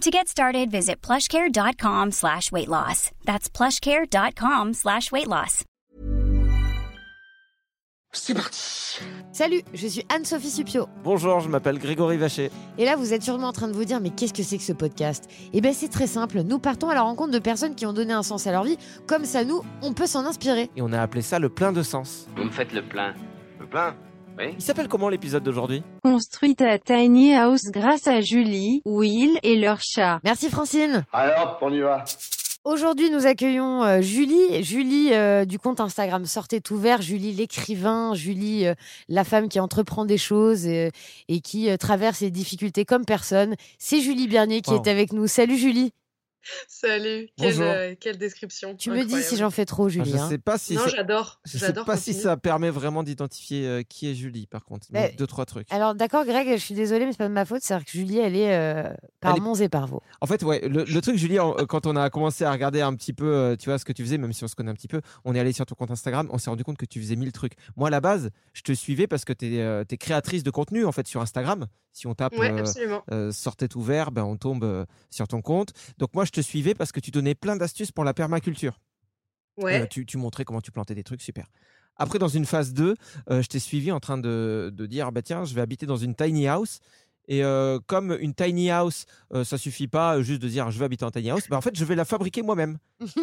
To get started, visit plushcare.com slash weight loss. That's plushcare.com slash weight loss. C'est parti Salut, je suis Anne-Sophie Supio. Bonjour, je m'appelle Grégory Vacher. Et là, vous êtes sûrement en train de vous dire, mais qu'est-ce que c'est que ce podcast? Eh bien, c'est très simple. Nous partons à la rencontre de personnes qui ont donné un sens à leur vie. Comme ça, nous, on peut s'en inspirer. Et on a appelé ça le plein de sens. Vous me faites le plein. Le plein? Oui Il s'appelle comment l'épisode d'aujourd'hui? Construite à Tiny House grâce à Julie, Will et leur chat. Merci Francine. Alors, on y va. Aujourd'hui, nous accueillons euh, Julie. Julie euh, du compte Instagram Sortez tout vert. Julie l'écrivain. Julie euh, la femme qui entreprend des choses et, et qui euh, traverse les difficultés comme personne. C'est Julie Bernier qui Wow. est avec nous. Salut Julie. Salut, quelle, euh, quelle description. Tu me dis si j'en fais trop, Ah, Julie. Je hein. sais pas si Non, ça... j'adore. Je sais pas si ça permet vraiment d'identifier euh, qui est Julie, par contre. Mais- deux, trois trucs. Alors d'accord, Greg, je suis désolée, mais c'est pas de ma faute. C'est-à-dire que Julie, elle est euh, par Elle est- Mons et par Vaux. En fait, ouais, le, le truc, Julie, quand on a commencé à regarder un petit peu, tu vois, ce que tu faisais, même si on se connaît un petit peu, on est allé sur ton compte Instagram, on s'est rendu compte que tu faisais mille trucs. Moi, à la base, je te suivais parce que tu es, créatrice de contenu, en fait, sur Instagram. Si on tape Ouais, euh, euh, Sortez tout vert, ben, on tombe euh, sur ton compte. Donc, moi, je te suivais parce que tu donnais plein d'astuces pour la permaculture. Ouais. Euh, tu, tu montrais comment tu plantais des trucs, super. Après, dans une phase 2, euh, je t'ai suivi en train de, de dire bah, tiens, je vais habiter dans une tiny house. Et euh, comme une tiny house, euh, ça suffit pas euh, juste de dire je vais habiter en tiny house, bah, en fait, je vais la fabriquer moi-même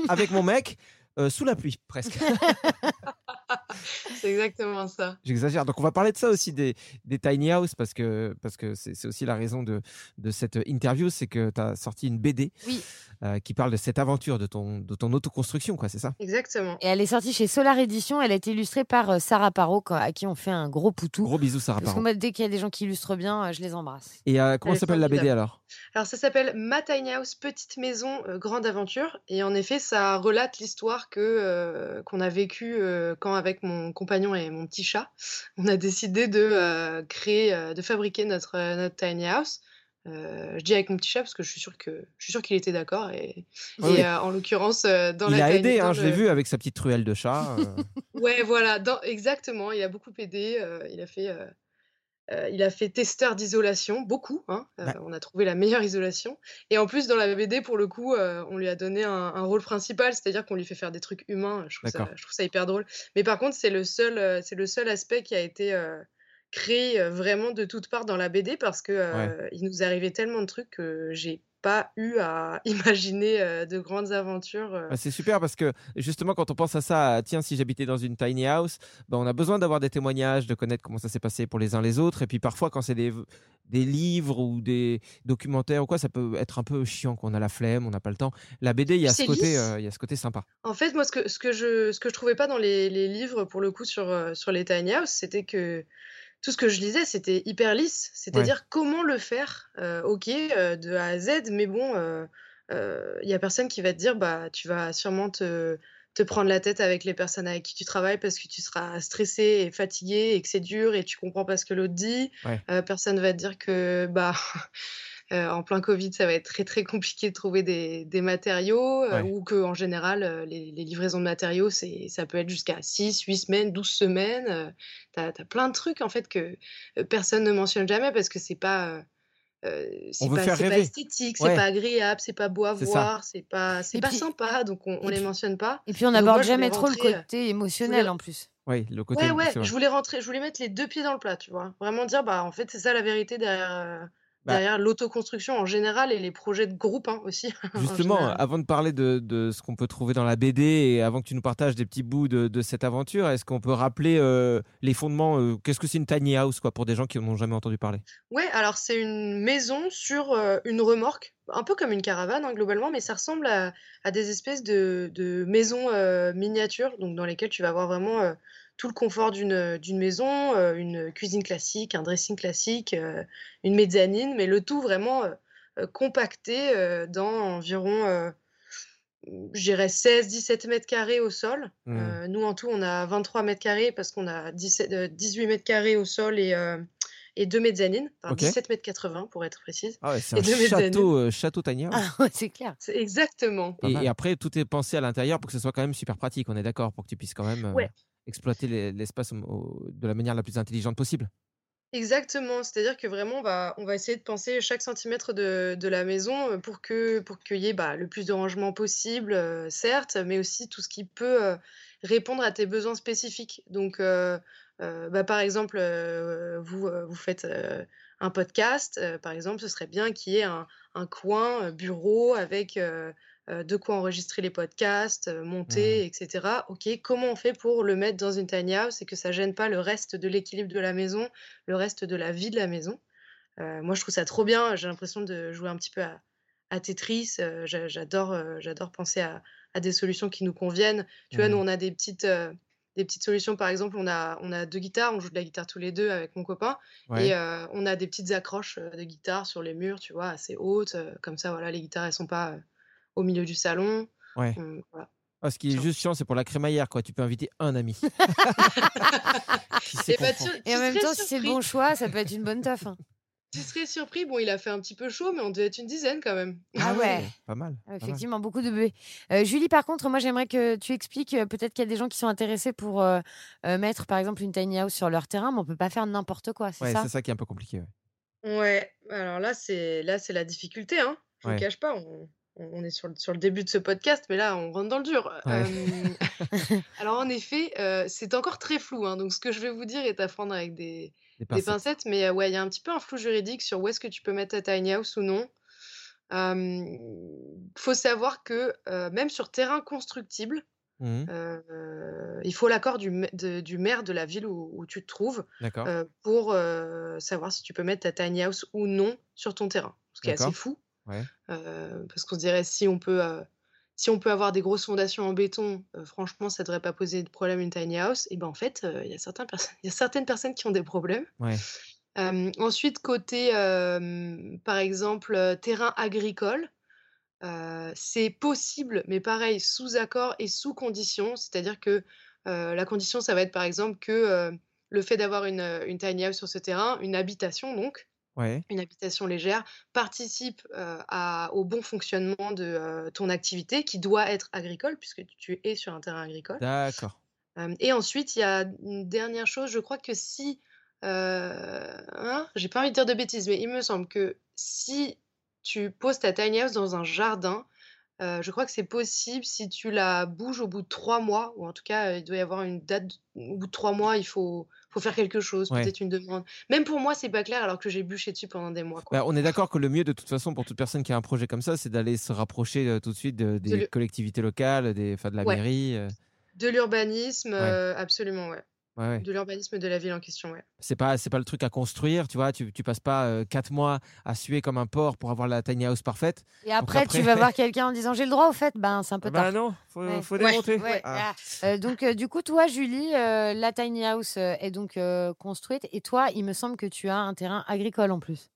avec mon mec euh, sous la pluie, presque. C'est exactement ça. J'exagère. Donc, on va parler de ça aussi, des, des tiny house, parce que parce que c'est c'est aussi la raison de, de cette interview c'est que tu as sorti une BD Oui. euh, qui parle de cette aventure, de ton, de ton autoconstruction, quoi, c'est ça? Exactement. Et elle est sortie chez Solar Edition. Elle a été illustrée par euh, Sarah Parot, quoi, à qui on fait un gros poutou. Gros bisous, Sarah Parce que dès qu'il y a des gens qui illustrent bien, euh, je les embrasse. Et euh, comment s'appelle la BD alors? Alors, ça s'appelle Ma Tiny House, Petite Maison, euh, Grande Aventure. Et en effet, ça relate l'histoire que euh, qu'on a vécue euh, quand, avec mon compagnon et mon petit chat, on a décidé de euh, créer, euh, de fabriquer notre, euh, notre tiny house. Euh, je dis avec mon petit chat parce que je suis sûre que je suis sûre qu'il était d'accord et, euh, en l'occurrence euh, dans Il la a tiny- aidé, hein, je l'ai vu avec sa petite truelle de chat. Ouais, voilà, dans- exactement. Il a beaucoup aidé. il a fait, euh, il a fait testeur d'isolation, beaucoup. hein, euh, Ouais. On a trouvé la meilleure isolation. Et en plus, dans la BD, pour le coup, euh, on lui a donné un, un rôle principal, c'est-à-dire qu'on lui fait faire des trucs humains. Je trouve ça, D'accord. je trouve ça hyper drôle. Mais par contre, c'est le seul, c'est le seul aspect qui a été créé vraiment de toutes parts dans la BD parce que euh, il nous arrivait tellement de trucs que j'ai pas eu à imaginer euh, de grandes aventures. euh. Ah, c'est super parce que justement quand on pense à ça, à, tiens si j'habitais dans une tiny house, ben, on a besoin d'avoir des témoignages, de connaître comment ça s'est passé pour les uns les autres. Et puis parfois quand c'est des, des livres ou des documentaires ou quoi, ça peut être un peu chiant qu'on a la flemme, on n'a pas le temps. La BD, il y a ce côté, euh, il y a ce côté sympa. En fait, moi, ce que, ce que je ce que je trouvais pas dans les, les livres, pour le coup, sur, sur les tiny house, c'était que tout ce que je lisais, c'était hyper lisse. C'est-à-dire comment le faire, euh, ok, euh, de A à Z, mais bon, il y a personne qui va te dire, bah, tu vas sûrement te, te prendre la tête avec les personnes avec qui tu travailles parce que tu seras stressé et fatigué et que c'est dur et tu comprends pas ce que l'autre dit. Ouais. Euh, personne va te dire que, bah, euh, en plein Covid, ça va être très très compliqué de trouver des, des matériaux euh, Ouais. ou que en général, euh, les, les livraisons de matériaux, c'est, ça peut être jusqu'à 6, 8 semaines, 12 semaines. euh, t'as, t'as plein de trucs en fait que personne ne mentionne jamais parce que c'est pas. euh, euh, c'est pas, faire c'est pas esthétique, Ouais. c'est pas agréable, c'est pas beau à C'est ça. voir, c'est pas, c'est pas puis- sympa, donc on, on les puis- mentionne pas. Et puis on n'aborde jamais trop le rentrer, côté émotionnel voulais- en plus. Oui, le côté. Ouais, ouais, je voulais rentrer, je voulais mettre les deux pieds dans le plat, tu vois. Vraiment dire, bah, en fait, c'est ça la vérité derrière, Bah. derrière l'autoconstruction en général et les projets de groupe hein, aussi. en Justement, avant de parler de, de ce qu'on peut trouver dans la BD et avant que tu nous partages des petits bouts de, de cette aventure, est-ce qu'on peut rappeler euh, les fondements euh, Qu'est-ce que c'est une tiny house quoi, pour des gens qui n'en ont jamais entendu parler? Ouais, alors c'est une maison sur euh, une remorque, un peu comme une caravane hein, globalement, mais ça ressemble à, à des espèces de, de maisons miniatures, donc dans lesquelles tu vas avoir vraiment tout le confort d'une d'une maison, euh, une cuisine classique, un dressing classique, euh, une mezzanine, mais le tout vraiment euh, compacté euh, dans environ, euh, je dirais 16-17 mètres carrés au sol. Euh, nous en tout, on a 23 mètres carrés parce qu'on a 17, euh, 18 mètres carrés au sol et, euh, et deux mezzanines, enfin Ok. 17 mètres 80 pour être précise. Ah ouais, c'est Et un deux mezzanines. château, euh, château house. Ah ouais, c'est clair. C'est exactement. Et, après, tout est pensé à l'intérieur pour que ce soit quand même super pratique. On est d'accord pour que tu puisses quand même euh, Ouais. Exploiter les- l'espace de la manière la plus intelligente possible. Exactement, c'est-à-dire que vraiment, bah, on va essayer de penser chaque centimètre de, de la maison euh, pour que pour qu'il y ait bah, le plus de rangement possible, euh, certes, mais aussi tout ce qui peut euh, répondre à tes besoins spécifiques. Donc, bah, par exemple, vous, vous faites un podcast, par exemple, ce serait bien qu'il y ait un, un coin bureau avec de quoi enregistrer les podcasts, euh, monter, etc. Ok, comment on fait pour le mettre dans une tiny house et que ça gêne pas le reste de l'équilibre de la maison, le reste de la vie de la maison? Euh, moi, je trouve ça trop bien. J'ai l'impression de jouer un petit peu à, à Tetris. Euh, j'a- j'adore, euh, j'adore penser à, à des solutions qui nous conviennent. Tu vois, nous, on a des petites, euh, des petites solutions. Par exemple, on a, on a deux guitares. On joue de la guitare tous les deux avec mon copain. Ouais. Et euh, on a des petites accroches euh, de guitare sur les murs, tu vois, assez hautes. euh, comme ça, voilà, les guitares, elles sont pas euh, au milieu du salon. Ouais. Voilà. Ah, ce qui est juste chiant, c'est pour la crémaillère. Quoi. Tu peux inviter un ami. Et bah, comprendre. tu- Et en même temps, si c'est le bon choix, ça peut être une bonne taf. hein. Tu serais surpris. Bon, il a fait un petit peu chaud, mais on devait être une dizaine quand même. Ah ouais. Pas mal. Ah, pas mal. Effectivement, beaucoup de bébés. Euh, Julie, par contre, moi, j'aimerais que tu expliques. euh, Peut-être qu'il y a des gens qui sont intéressés pour euh, mettre, par exemple, une tiny house sur leur terrain, mais on peut pas faire n'importe quoi, c'est Ouais, ça c'est ça qui est un peu compliqué. ouais. Ouais, alors là, c'est là, c'est la difficulté, hein. Je ne Ouais. le cache pas, on, on- est sur le, sur le début de ce podcast, mais là, on rentre dans le dur. Ouais. Euh, alors, en effet, euh, c'est encore très flou, hein, donc ce que je vais vous dire est à prendre avec des, Des des pincettes. mais euh, ouais, il y a un petit peu un flou juridique sur où est-ce que tu peux mettre ta tiny house ou non. Il faut savoir que même sur terrain constructible, euh, il faut l'accord du, ma- de- du maire de la ville où, où tu te trouves pour savoir si tu peux mettre ta tiny house ou non sur ton terrain. Ce qui est assez fou. Ouais. euh, parce qu'on se dirait si on peut, euh, si on peut avoir des grosses fondations en béton, euh, franchement, ça devrait pas poser de problème une tiny house. Et ben en fait, euh, il y a y certaines personnes qui ont des problèmes. Ouais. Euh, ensuite, côté, par exemple, terrain agricole, c'est possible, mais pareil, sous accord et sous condition. C'est-à-dire que la condition, ça va être par exemple que le fait d'avoir une, une tiny house sur ce terrain, une habitation donc, Ouais. une habitation légère, participe euh, à- au bon fonctionnement de euh, ton activité qui doit être agricole puisque tu es sur un terrain agricole. D'accord. Et ensuite, il y a une dernière chose, je crois que si, hein, j'ai pas envie de dire de bêtises, mais il me semble que si tu poses ta tiny house dans un jardin, euh, je crois que c'est possible si tu la bouges au bout de trois mois, ou en tout cas, il doit y avoir une date, au bout de trois mois, il faut, faut faire quelque chose, Ouais. peut-être une demande. Même pour moi, c'est pas clair alors que j'ai bûché dessus pendant des mois. Quoi. Bah, on est d'accord que le mieux, de toute façon, pour toute personne qui a un projet comme ça, c'est d'aller se rapprocher euh, tout de suite de- des De le- collectivités locales, des, de la Ouais. mairie. euh. De l'urbanisme, Ouais. euh, absolument, ouais. Ouais, ouais. De l'urbanisme de la ville en question, ouais. C'est pas, c'est pas le truc à construire, tu vois. Tu, tu passes pas euh, quatre mois à suer comme un porc pour avoir la tiny house parfaite. Et après, après- tu vas voir quelqu'un en disant j'ai le droit au fait, ben c'est un peu bah tard. non, faut, Ouais. faut démonter. Ouais, Ah. ah. Euh, donc, euh, du coup, toi, Julie, euh, la tiny house est donc euh, construite. Et toi, il me semble que tu as un terrain agricole en plus.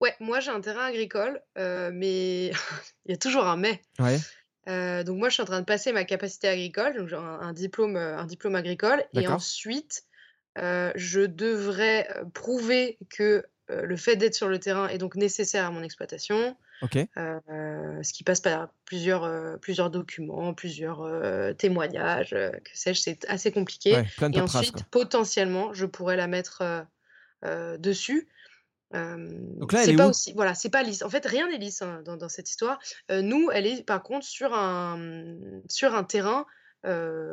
Ouais, moi j'ai un terrain agricole, euh, mais il y a toujours un mais. Ouais, Euh, donc moi je suis en train de passer ma capacité agricole, donc j'ai un, un diplôme, euh, un diplôme agricole, et ensuite euh, je devrais prouver que euh, le fait d'être sur le terrain est donc nécessaire à mon exploitation, Ok. ce qui passe par plusieurs, plusieurs documents, plusieurs témoignages, que sais-je, c'est assez compliqué. Ouais, plein de Et ensuite, quoi. potentiellement, je pourrais la mettre dessus. Donc là, elle c'est est pas aussi, voilà, c'est pas lisse. En fait, rien n'est lisse hein, dans, dans cette histoire. Nous, elle est par contre sur un, sur un terrain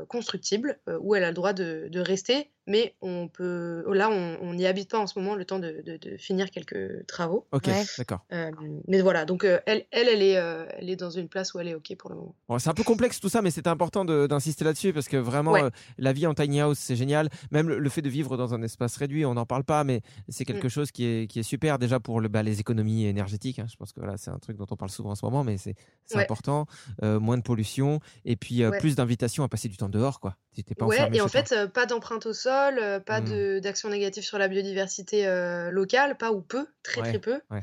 constructible où elle a le droit de, de rester, mais on peut, là, on on n'y habite pas en ce moment, le temps de, de- de finir quelques travaux. Ok, Ouais. d'accord. Euh, mais voilà, donc euh, elle, elle, elle est, euh, elle est dans une place où elle est ok pour le moment. Bon, c'est un peu complexe tout ça, mais c'était important d'insister là-dessus parce que vraiment, Ouais. euh, la vie en tiny house, c'est génial. Même le, le fait de vivre dans un espace réduit, on n'en parle pas, mais c'est Mm. quelque chose qui est, qui est super déjà pour le, bah, les économies énergétiques. hein. Je pense que voilà, c'est un truc dont on parle souvent en ce moment, mais c'est c'est Ouais. important. Euh, moins de pollution et puis euh, Ouais. plus d'invitations à passer du temps dehors, quoi. Pas Ouais, et en fait, euh, pas d'empreinte au sol, euh, pas Mm. de d'action négative sur la biodiversité euh, locale, pas ou peu, très Ouais, très peu. ouais.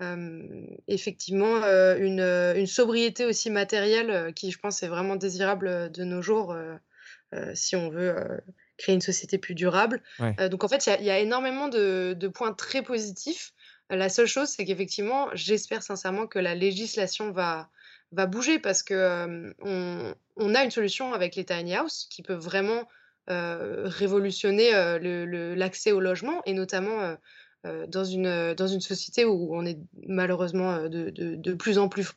Euh, effectivement, euh, une, une sobriété aussi matérielle qui, je pense, est vraiment désirable de nos jours si on veut créer une société plus durable. Ouais. Donc en fait, il y a- il y, a énormément de, de points très positifs. La seule chose, c'est qu'effectivement, j'espère sincèrement que la législation va, va bouger parce que euh, on, on a une solution avec les tiny house qui peut vraiment révolutionner euh, le- le- l'accès au logement et notamment euh, euh, dans une, dans une société où on est malheureusement euh, de, de, de plus en plus,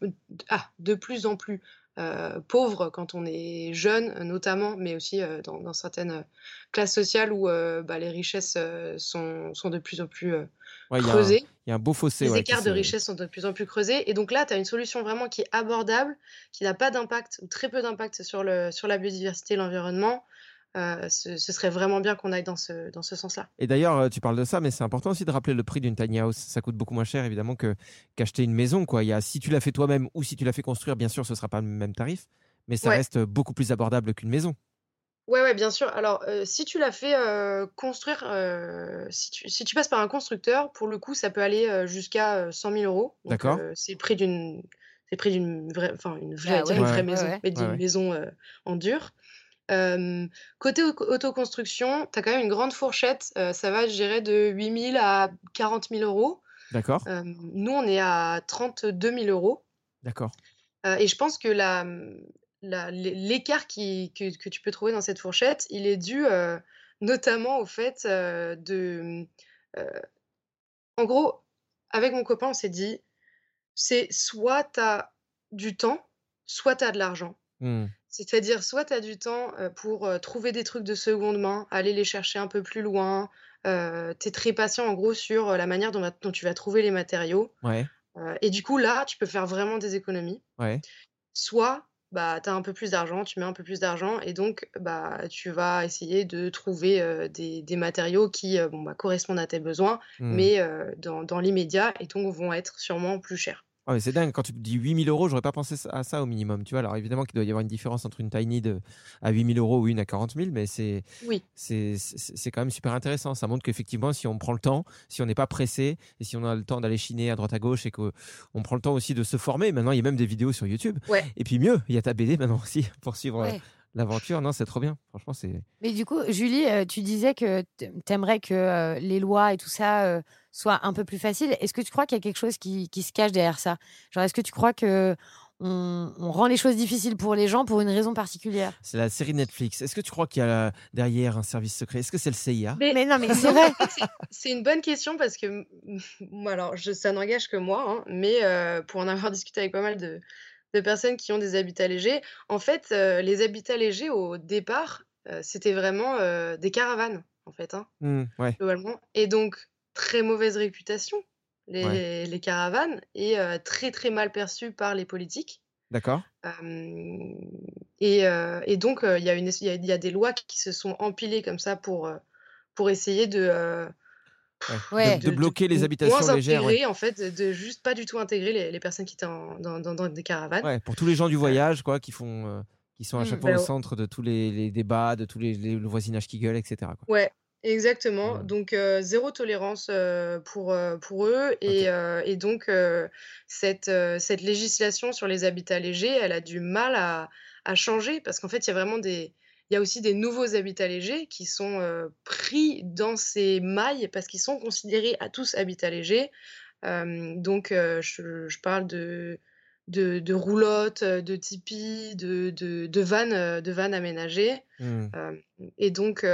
ah, de plus en plus euh, pauvre quand on est jeune, notamment, mais aussi euh, dans, dans certaines classes sociales où euh, bah, les richesses euh, sont, sont de plus en plus euh, Ouais, creusées. il y a un beau fossé. Les ouais, écarts de se- richesse sont de plus en plus creusés. Et donc là, tu as une solution vraiment qui est abordable, qui n'a pas d'impact ou très peu d'impact sur, le, sur la biodiversité et l'environnement. Euh, ce, ce serait vraiment bien qu'on aille dans ce, dans ce sens-là. Et d'ailleurs, euh, tu parles de ça, mais c'est important aussi de rappeler le prix d'une tiny house. Ça coûte beaucoup moins cher, évidemment, que qu'acheter une maison. Quoi. Il y a, si tu l'as fait toi-même ou si tu l'as fait construire, bien sûr, ce sera pas le même tarif, mais ça Ouais. reste beaucoup plus abordable qu'une maison. Ouais, ouais, bien sûr. Alors, euh, si tu l'as fait euh, construire, euh, si tu, si tu passes par un constructeur, pour le coup, ça peut aller euh, jusqu'à euh, 100 000 euros. D'accord. euh, c'est le prix d'une, c'est le prix d'une vraie, enfin, une, ouais, vraie ouais, maison, ouais. mais d'une Ouais, ouais. maison euh, en dur. Euh, côté au- autoconstruction, tu as quand même une grande fourchette. euh, ça va, je dirais, de 8 000 à 40 000 euros. D'accord Euh, nous, on est à 32 000 euros. D'accord. Euh, et je pense que la, l'écart qui, que, que tu peux trouver dans cette fourchette, il est dû euh, notamment au fait de... en gros, avec mon copain, on s'est dit, c'est soit tu as du temps, soit tu as de l'argent. Hmm. C'est-à-dire, soit tu as du temps euh, pour euh, trouver des trucs de seconde main, aller les chercher un peu plus loin. Euh, tu es très patient, en gros, sur la manière dont, tu vas trouver les matériaux. Ouais, Euh, et du coup, là, tu peux faire vraiment des économies ouais. soit bah, tu as un peu plus d'argent, tu mets un peu plus d'argent et donc bah, tu vas essayer de trouver euh, des, des matériaux qui bon, bah, correspondent à tes besoins, Hmm. mais dans, dans l'immédiat et donc vont être sûrement plus chers. Ah, mais c'est dingue, quand tu me dis 8000 euros, j'aurais pas pensé à ça au minimum. Tu vois, alors évidemment qu'il doit y avoir une différence entre une tiny de, à 8000 euros ou une à 40 000, mais c'est Oui, quand même super intéressant. Ça montre qu'effectivement, si on prend le temps, si on n'est pas pressé, et si on a le temps d'aller chiner à droite à gauche, et qu'on prend le temps aussi de se former, maintenant il y a même des vidéos sur YouTube. ouais. Et puis mieux, il y a ta BD maintenant aussi pour suivre euh, Ouais. l'aventure. Non, c'est trop bien. Franchement, c'est. Mais du coup, Julie, euh, tu disais que t'aimerais que euh, les lois et tout ça soient un peu plus faciles. Est-ce que tu crois qu'il y a quelque chose qui, qui se cache derrière ça? Genre, est-ce que tu crois que on, on rend les choses difficiles pour les gens pour une raison particulière? C'est la série Netflix. Est-ce que tu crois qu'il y a derrière un service secret? Est-ce que c'est le CIA Mais, Mais non, mais c'est vrai. c'est- une bonne question parce que, alors, je, ça n'engage que moi, hein, mais euh, pour en avoir discuté avec pas mal de, de personnes qui ont des habitats légers, en fait, euh, les habitats légers au départ, euh, c'était vraiment euh, des caravanes, en fait. hein. Hmm, Ouais. globalement. Et donc, très mauvaise réputation, les, Ouais. les caravanes, et euh, très très mal perçues par les politiques. D'accord. Euh, et, euh, et donc, il y, a une y, a, il y a des lois qui se sont empilées comme ça pour, pour essayer de, Ouais. De, de bloquer les moins habitations légères. ouais. intégrer, en fait, de juste pas du tout intégrer les, les personnes qui étaient en- dans, dans- dans des caravanes. Ouais, pour tous les gens du voyage, quoi, qui font, euh, qui sont à Mm. chaque fois Bah au centre de tous les, les débats, de tous les, les- le voisinage qui gueule, etc. Quoi. Ouais, exactement. Donc, euh, zéro tolérance euh, pour, euh, pour eux. Et, et donc, cette, cette législation sur les habitats légers, elle a du mal à, à changer parce qu'en fait, il y a vraiment des, il y a aussi des nouveaux habitats légers qui sont pris dans ces mailles parce qu'ils sont considérés à tous habitats légers. Donc, je, je parle de, de, de roulottes, de tipis, de, de, de vannes, de vannes aménagées. Euh, et donc,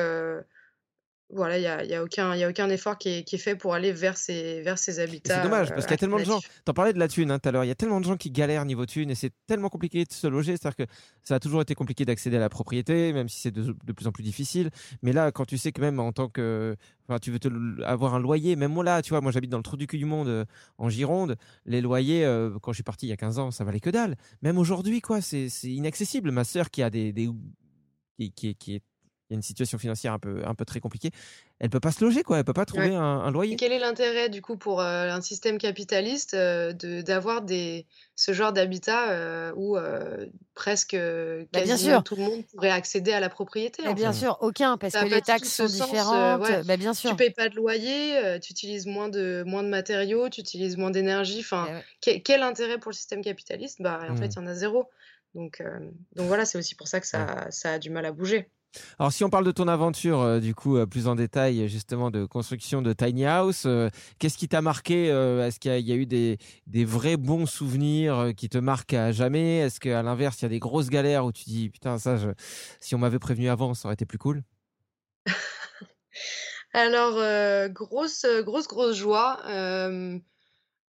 voilà, il n'y a, y a, aucun, il y a aucun effort qui est, qui est fait pour aller vers ces, vers ces habitats. C'est dommage euh, parce qu'il y a tellement de gens. T'en parlais de la thune hein, tout à l'heure. Il y a tellement de gens qui galèrent niveau thune et c'est tellement compliqué de se loger. C'est-à-dire que ça a toujours été compliqué d'accéder à la propriété, même si c'est de, de plus en plus difficile. Mais là, quand tu sais que même en tant que, enfin, tu veux te, avoir un loyer, même moi là, tu vois, moi j'habite dans le trou du cul du monde euh, en Gironde. Les loyers, euh, quand je suis parti il y a 15 ans, ça valait que dalle. Même aujourd'hui, quoi, c'est c'est inaccessible. Ma sœur qui a des, des qui, qui, qui est il y a une situation financière un peu, un peu très compliquée. Elle peut pas se loger, quoi. Elle peut pas trouver Ouais. un, un Et loyer. quel est l'intérêt, du coup, pour euh, un système capitaliste euh, de d'avoir des ce genre d'habitat euh, où euh, presque Bah, bien sûr. tout le monde pourrait accéder à la propriété, bien fait? sûr, aucun, parce Ça que les taxes sont sens, euh, différentes. ouais. Bah, bien Tu sûr. payes pas de loyer, euh, tu utilises moins de moins de matériaux, tu utilises moins d'énergie. Enfin, Eh ouais. que- quel intérêt pour le système capitaliste? Bah, en fait, Hmm. il y en a zéro. Donc, euh, donc voilà, c'est aussi pour ça que Ouais. ça, ça a du mal à bouger. Alors, si on parle de ton aventure, euh, du coup, euh, plus en détail, justement, de construction de tiny house, euh, qu'est-ce qui t'a marqué Est-ce qu'il y, a- eu des, des vrais bons souvenirs qui te marquent à jamais? Est-ce qu'à l'inverse, il y a des grosses galères où tu dis, putain, ça, si on m'avait prévenu avant, ça aurait été plus cool? Alors, grosse, grosse, grosse joie.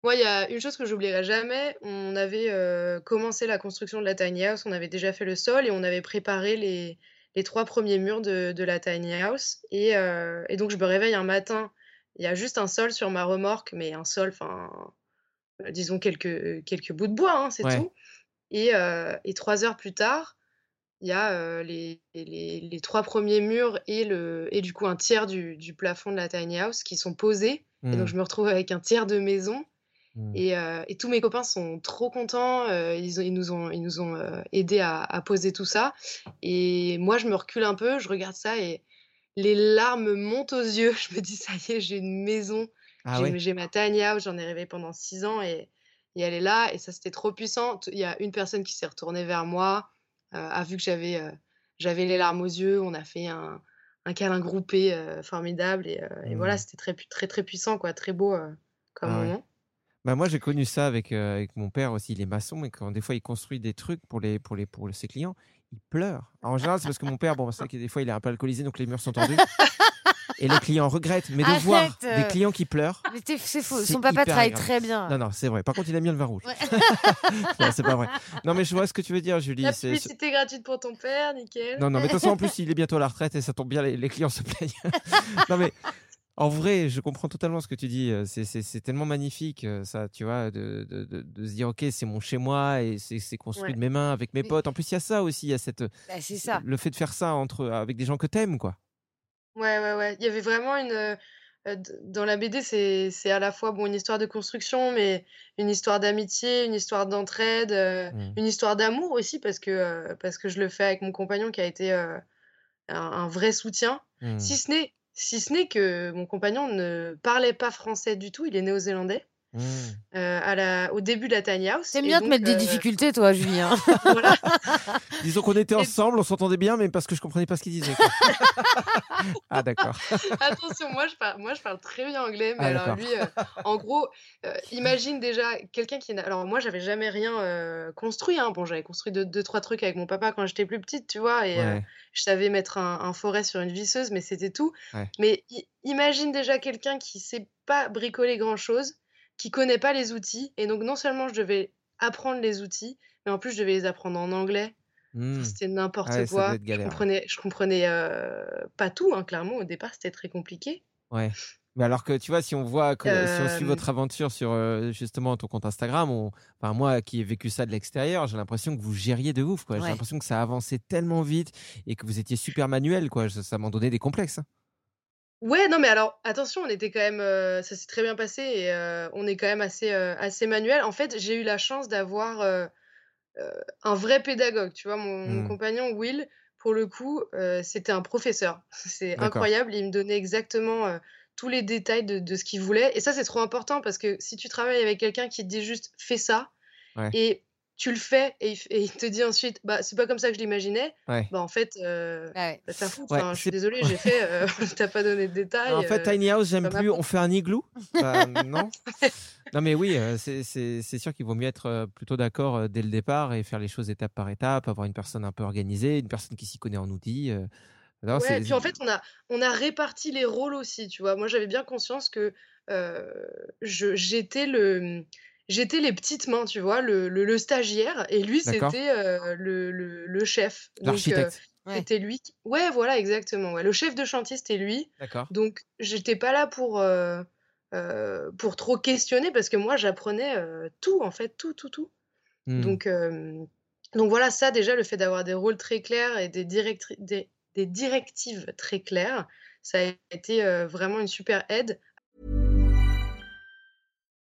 Moi, il y a une chose que j'oublierai jamais. On avait commencé la construction de la tiny house, on avait déjà fait le sol et on avait préparé les, les trois premiers murs de, de la tiny house. Et, euh, et donc, je me réveille un matin, il y a juste un sol sur ma remorque, mais un sol, enfin, euh, disons quelques, quelques bouts de bois, hein, c'est Ouais. tout. Et, euh, et trois heures plus tard, il y a euh, les, les, les trois premiers murs et, le, et du coup un tiers du, du plafond de la tiny house qui sont posés. Et donc je me retrouve avec un tiers de maison. Et, euh, et tous mes copains sont trop contents. euh, ils, nous ont, ils nous ont euh, aidés à, à poser tout ça. Et moi, je me recule un peu, je regarde ça et les larmes montent aux yeux. Je me dis, ça y est, j'ai une maison. Ah J'ai ouais ma house, j'en ai rêvé pendant six ans et, et elle est là. Et ça, c'était trop puissant. Il y a une personne qui s'est retournée vers moi, euh, a vu que j'avais euh, j'avais les larmes aux yeux. On a fait un, un câlin groupé euh, formidable. Et, et voilà, c'était très, très, très puissant, quoi. Très beau comme Ah ouais. Bah moi j'ai connu ça avec, euh, avec mon père aussi, il est maçon et quand des fois il construit des trucs pour les pour les pour ses clients, il pleure. Alors, en général c'est parce que mon père bon c'est vrai que des fois il est un peu alcoolisé donc les murs sont tendus et les clients regrettent mais de voir Arrête, des euh. clients qui pleurent. Mais c'est faux. Son papa travaille agréable. très bien. Non non, c'est vrai. Par contre, il aime bien le vin rouge. Ouais. c'est pas vrai. Non mais je vois ce que tu veux dire Julie, La c'est publicité gratuite pour ton père, nickel. Non non, mais de toute façon en plus il est bientôt à la retraite et ça tombe bien les, les clients se plaignent. non mais en vrai, je comprends totalement ce que tu dis. C'est, tellement magnifique, ça, tu vois, de, de, de, de se dire, ok, c'est mon chez moi et c'est, construit Ouais. de mes mains avec mes potes. En plus, il y a ça aussi, il y a cette, Bah, c'est ça. le fait de faire ça entre, avec des gens que t'aimes, quoi. Ouais, ouais, ouais. Il y avait vraiment une. euh, dans la BD, c'est à la fois bon, une histoire de construction, mais une histoire d'amitié, une histoire d'entraide, euh, Mm. une histoire d'amour aussi, parce que, euh, parce que je le fais avec mon compagnon qui a été un, un vrai soutien. Si ce n'est si ce n'est que mon compagnon ne parlait pas français du tout, il est néo-zélandais, Mm. euh, à la, au début de la tiny house. T'aimes bien te donc, mettre des euh, difficultés, toi, Julien. voilà. Disons qu'on était ensemble, on s'entendait bien, mais parce que je comprenais pas ce qu'il disait. ah d'accord. Attention, moi je parle, moi je parle très bien anglais, mais Ah, alors lui, euh, en gros, euh, imagine déjà quelqu'un qui. Alors moi, j'avais jamais rien euh, construit. Hein. Bon, j'avais construit deux, deux, trois trucs avec mon papa quand j'étais plus petite, tu vois, et euh, Ouais. je savais mettre un, un forêt sur une visseuse, mais c'était tout. Ouais. Mais imagine déjà quelqu'un qui sait pas bricoler grand-chose, qui connaît pas les outils, et donc non seulement je devais apprendre les outils, mais en plus je devais les apprendre en anglais. Mm. Enfin, C'était n'importe Ah ouais, quoi. Je comprenais, je comprenais euh, pas tout, hein, clairement. Au départ, c'était très compliqué. Ouais. Mais alors que tu vois, si on voit, que, si on suit Euh, votre aventure sur euh, justement ton compte Instagram, on... enfin moi qui ai vécu ça de l'extérieur, j'ai l'impression que vous gériez de ouf, quoi. J'ai Ouais. l'impression que ça avançait tellement vite et que vous étiez super manuel, quoi. Ça, ça m'en donnait des complexes. hein. Ouais, non, mais alors, attention, on était quand même, euh, ça s'est très bien passé et euh, on est quand même assez, euh, assez manuel. En fait, j'ai eu la chance d'avoir euh, euh, un vrai pédagogue. Tu vois, mon, mon Mm. compagnon Will, pour le coup, euh, c'était un professeur. C'est incroyable. Il me donnait exactement tous les détails de, de ce qu'il voulait. Et ça, c'est trop important parce que si tu travailles avec quelqu'un qui te dit juste fais ça Ouais. et tu le fais et il, et te dit ensuite, bah c'est pas comme ça que je l'imaginais. Ouais. Bah en fait, euh, Ah ouais. bah, t'as foutre. Ouais, Enfin, je suis désolée, j'ai fait, euh, t'as pas donné de détails. En fait, euh, Tiny House, j'aime plus. On fait un igloo? Bah, Non. Non, mais oui, euh, c'est- sûr qu'il vaut mieux être euh, plutôt d'accord dès le départ et faire les choses étape par étape, avoir une personne un peu organisée, une personne qui s'y connaît en outils. Non, Ouais, c'est- puis en fait, on a, on a réparti les rôles aussi, tu vois. Moi, j'avais bien conscience que euh, je, j'étais le, j'étais les petites mains, tu vois, le, le, le stagiaire, et lui, c'était euh, le, le, le chef. Donc, euh, L'architecte. Ouais. c'était lui. qui- Ouais, voilà, exactement. ouais. Le chef de chantier, c'était lui. D'accord. Donc, j'étais pas là pour, euh, euh, pour trop questionner, parce que moi, j'apprenais euh, tout, en fait, tout, tout, tout. Hmm. Donc, euh, donc voilà, ça déjà, le fait d'avoir des rôles très clairs et des, directri- des, des directives très claires, ça a été euh, vraiment une super aide.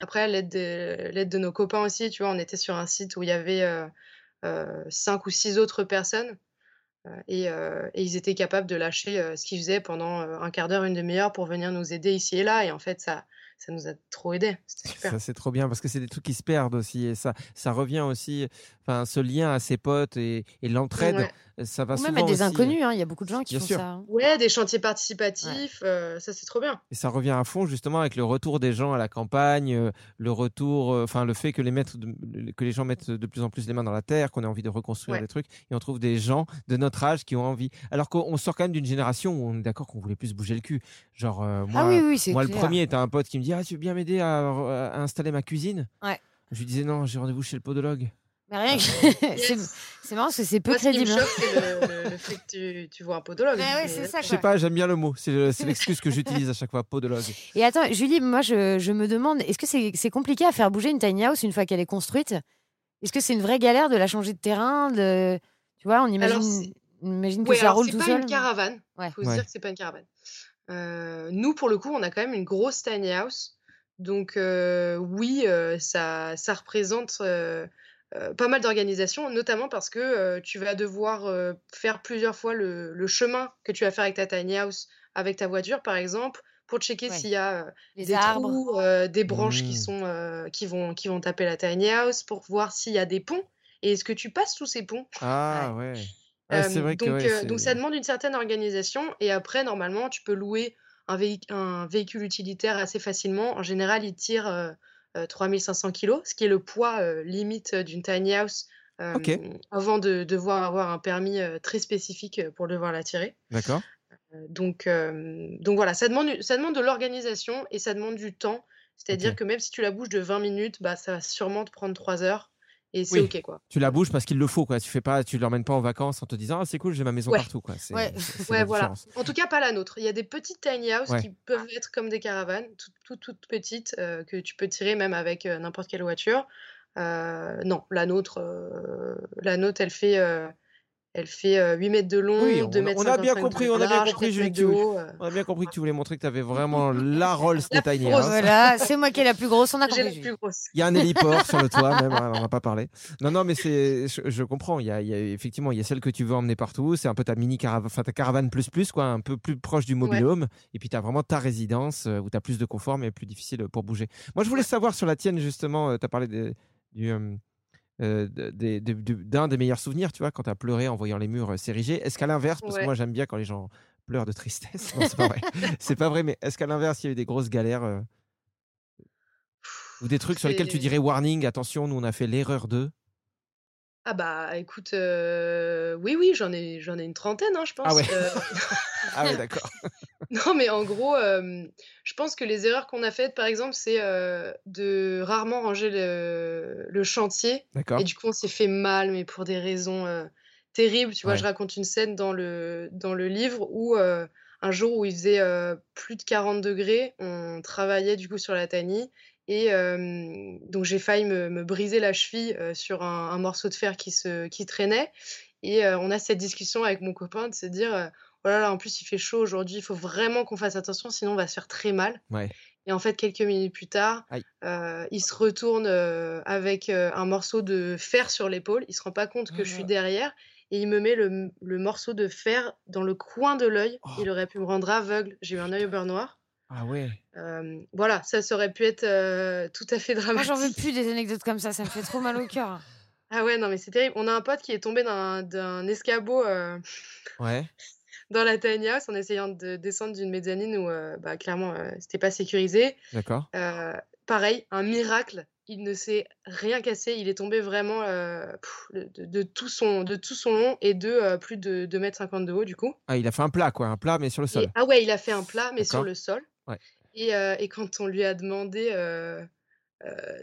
Après, l'aide de, l'aide de nos copains aussi, tu vois, on était sur un site où il y avait euh, euh, cinq ou six autres personnes euh, et, et ils étaient capables de lâcher ce qu'ils faisaient pendant un quart d'heure, une demi-heure pour venir nous aider ici et là. Et en fait, ça, ça nous a trop aidé. C'était super. Ça, c'est trop bien parce que c'est des trucs qui se perdent aussi et ça, ça revient aussi. Enfin, ce lien à ses potes et, et l'entraide, Ouais. Ça va Ou souvent même à des aussi- inconnus, hein, il y a beaucoup de gens qui Bien font sûr. ça. hein. Ouais, des chantiers participatifs, euh, ça c'est trop bien. Et ça revient à fond justement avec le retour des gens à la campagne, euh, le retour, euh, enfin le fait que les mettre, de- que les gens mettent de plus en plus les mains dans la terre, qu'on a envie de reconstruire Ouais. des trucs, et on trouve des gens de notre âge qui ont envie. Alors qu'on sort quand même d'une génération où on est d'accord qu'on voulait plus bouger le cul. Genre euh, moi, Ah oui, oui, c'est moi le premier, t'as un pote qui me dit ah tu veux bien m'aider à, à installer ma cuisine? Ouais. Je lui disais non, j'ai rendez-vous chez le podologue. Mais rien que- c'est c'est marrant parce que c'est peu Moi, ce qui me crédible. hein. choque, c'est le, le- le fait que tu, tu vois un podologue. Mais ouais, Mais- c'est ça. Je sais pas, j'aime bien le mot. C'est le- c'est l'excuse que j'utilise à chaque fois, podologue. Et attends, Julie, moi je, je me demande, est-ce que c'est c'est compliqué à faire bouger une tiny house une fois qu'elle est construite? Est-ce que c'est une vraie galère de la changer de terrain de... Tu vois, on imagine, Alors, c'est- on imagine que Ouais, ça alors roule c'est tout pas seul. une caravane. Ouais. Faut se Ouais. dire que c'est pas une caravane. Euh, nous, pour le coup, on a quand même une grosse tiny house. Donc euh, oui, euh, ça, ça représente euh, euh, pas mal d'organisation, notamment parce que euh, tu vas devoir euh, faire plusieurs fois le, le chemin que tu vas faire avec ta tiny house, avec ta voiture, par exemple, pour checker Ouais. s'il y a euh, Les des arbres. trous, euh, des branches qui Mmh. sont euh, qui vont qui vont taper la tiny house, pour voir s'il y a des ponts. Et est-ce que tu passes sous ces ponts? Ah ouais. Ouais, c'est Euh, vrai que donc, ouais, euh, donc ça demande une certaine organisation et après normalement tu peux louer un, véhic- un véhicule utilitaire assez facilement. En général il tire euh, euh, 3500 kilos, ce qui est le poids euh, limite d'une tiny house euh, avant de devoir avoir un permis euh, très spécifique pour devoir la tirer. D'accord. Euh, Donc, euh, donc voilà, ça demande, ça demande de l'organisation et ça demande du temps. C'est-à-dire que même si tu la bouges de 20 minutes, bah, ça va sûrement te prendre 3 heures et c'est Oui. OK quoi. Tu la bouges parce qu'il le faut, quoi. Tu fais pas, tu l'emmènes pas en vacances en te disant ah c'est cool, j'ai ma maison Ouais. partout, quoi. C'est, Ouais. voilà. En tout cas, pas la nôtre. Il y a des petites tiny houses Ouais. qui peuvent être comme des caravanes, toutes toutes, toutes petites, euh, que tu peux tirer même avec euh, n'importe quelle voiture. Euh, non, la nôtre, la nôtre, elle fait, elle fait euh, 8 mètres de long, Oui, 2 on, mètres on a bien 55 compris, de on a bien compris, 4 Julie, mètres que de tu, haut. euh. on a bien compris que tu voulais montrer que tu avais vraiment la Rolls La Tiny. House. Voilà, c'est moi qui est la plus grosse, on a J'ai compris. la plus grosse. Il y a un héliport sur le toit, même, hein, on n'en a pas parlé. Non, non, mais c'est, je, je comprends. Il y, a, il y a- effectivement, il y a celle que tu veux emmener partout. C'est un peu ta mini caravane, enfin ta caravane plus plus, quoi, un peu plus proche du mobile Ouais. home. Et puis tu as vraiment ta résidence euh, où tu as plus de confort, mais plus difficile pour bouger. Moi, je voulais savoir sur la tienne, justement, tu as parlé du. euh, euh, des- d'un des meilleurs souvenirs, tu vois, quand tu as pleuré en voyant les murs euh, s'ériger. Est-ce qu'à l'inverse, parce que moi j'aime bien quand les gens pleurent de tristesse, non, c'est pas vrai, c'est pas vrai, mais est-ce qu'à l'inverse, il y a eu des grosses galères euh, Ou des trucs sur lesquels tu dirais warning, attention, nous on a fait l'erreur de? Ah bah écoute, euh, oui, oui, j'en ai, j'en ai une trentaine, hein, je pense. Ah ouais. Euh, Ah ouais, d'accord. Non, mais en gros, euh, je pense que les erreurs qu'on a faites, par exemple, c'est euh, de rarement ranger le, le chantier. D'accord. Et du coup, on s'est fait mal, mais pour des raisons euh, terribles. Tu vois, Ouais. je raconte une scène dans le, dans le livre où un jour où il faisait plus de 40 degrés, on travaillait du coup sur la tiny. Et donc, j'ai failli me, me briser la cheville sur un, un morceau de fer qui, se, qui traînait. Et on a cette discussion avec mon copain de se dire, oh là là, en plus il fait chaud aujourd'hui, il faut vraiment qu'on fasse attention, sinon on va se faire très mal. Ouais. Et en fait, quelques minutes plus tard, euh, il se retourne euh, avec euh, un morceau de fer sur l'épaule. Il se rend pas compte que je Ah. suis derrière et il me met le, le morceau de fer dans le coin de l'œil. Oh. Il aurait pu me rendre aveugle. J'ai eu un œil au beurre noir. Ah ouais. Euh, voilà, ça, ça aurait pu être euh, tout à fait Moi, dramatique. j'en veux plus des anecdotes comme ça, ça me fait trop mal au cœur. Ah ouais, non, mais c'est terrible. On a un pote qui est tombé d'un d'un escabeau euh, Ouais. Dans la tiny house en essayant de descendre d'une mezzanine où, euh, bah, clairement, euh, c'était pas sécurisé. D'accord. Euh, pareil, un miracle. Il ne s'est rien cassé. Il est tombé vraiment euh, de, de tout son, de tout son long et de euh, plus de 2,50 m de haut, du coup. Ah, il a fait un plat, quoi. Un plat, mais sur le Et- sol. ah ouais, il a fait un plat, mais sur le sol. Ouais. Et, euh, et quand on lui a demandé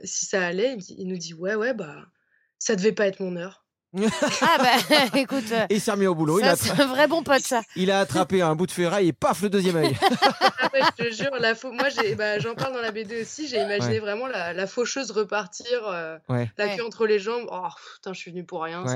si ça allait, il, il nous dit Ouais, ouais, bah, ça devait pas être mon heure. Ah bah écoute, euh, Et il s'est remis au boulot. il, ça, a c'est un vrai bon pote ça. il a attrapé un bout de ferraille et paf, le deuxième œil. Ah ouais, je te jure, la moi j'ai, bah, j'en parle dans la BD aussi. J'ai imaginé Ouais. vraiment la, la faucheuse repartir, euh, Ouais. la Ouais. queue entre les jambes. Oh putain, je suis venue pour rien.